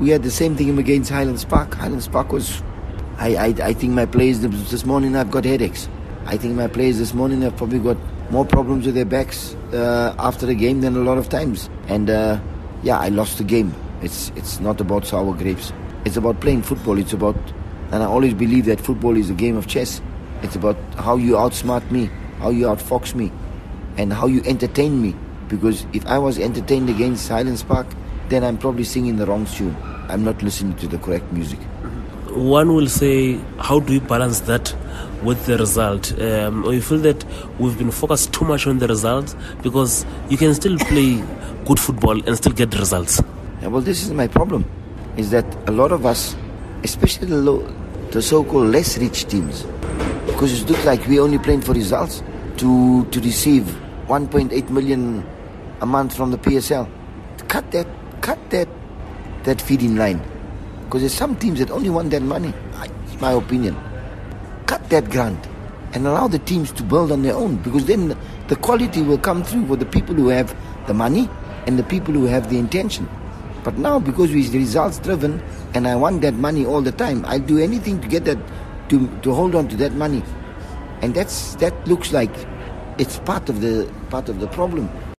we had the same thing against Highlands Park. Highlands Park was, I, I, I think my players this morning I've got headaches. I think my players this morning have probably got more problems with their backs uh, after the game than a lot of times. And uh, yeah, I lost the game. It's it's not about sour grapes. It's about playing football. It's about, and I always believe that football is a game of chess. It's about how you outsmart me, how you outfox me, and how you entertain me. Because if I was entertained against Highlands Park, then I'm probably singing the wrong tune. I'm not listening to the correct music. One will say, how do you balance that with the result? Um, or you feel that we've been focused too much on the results because you can still play good football and still get results. Yeah, well, this is my problem, is that a lot of us, especially the, low, the so-called less rich teams, because it looks like we're only playing for results, to to receive 1.8 million a month from the PSL. Cut that, cut that, that feeding line, because there's some teams that only want that money. It's my opinion. Cut that grant and allow the teams to build on their own, because then the quality will come through for the people who have the money and the people who have the intention. But now, because we're results driven and I want that money all the time, I'll do anything to get that, to, to hold on to that money. And that's, that looks like it's part of the, part of the problem.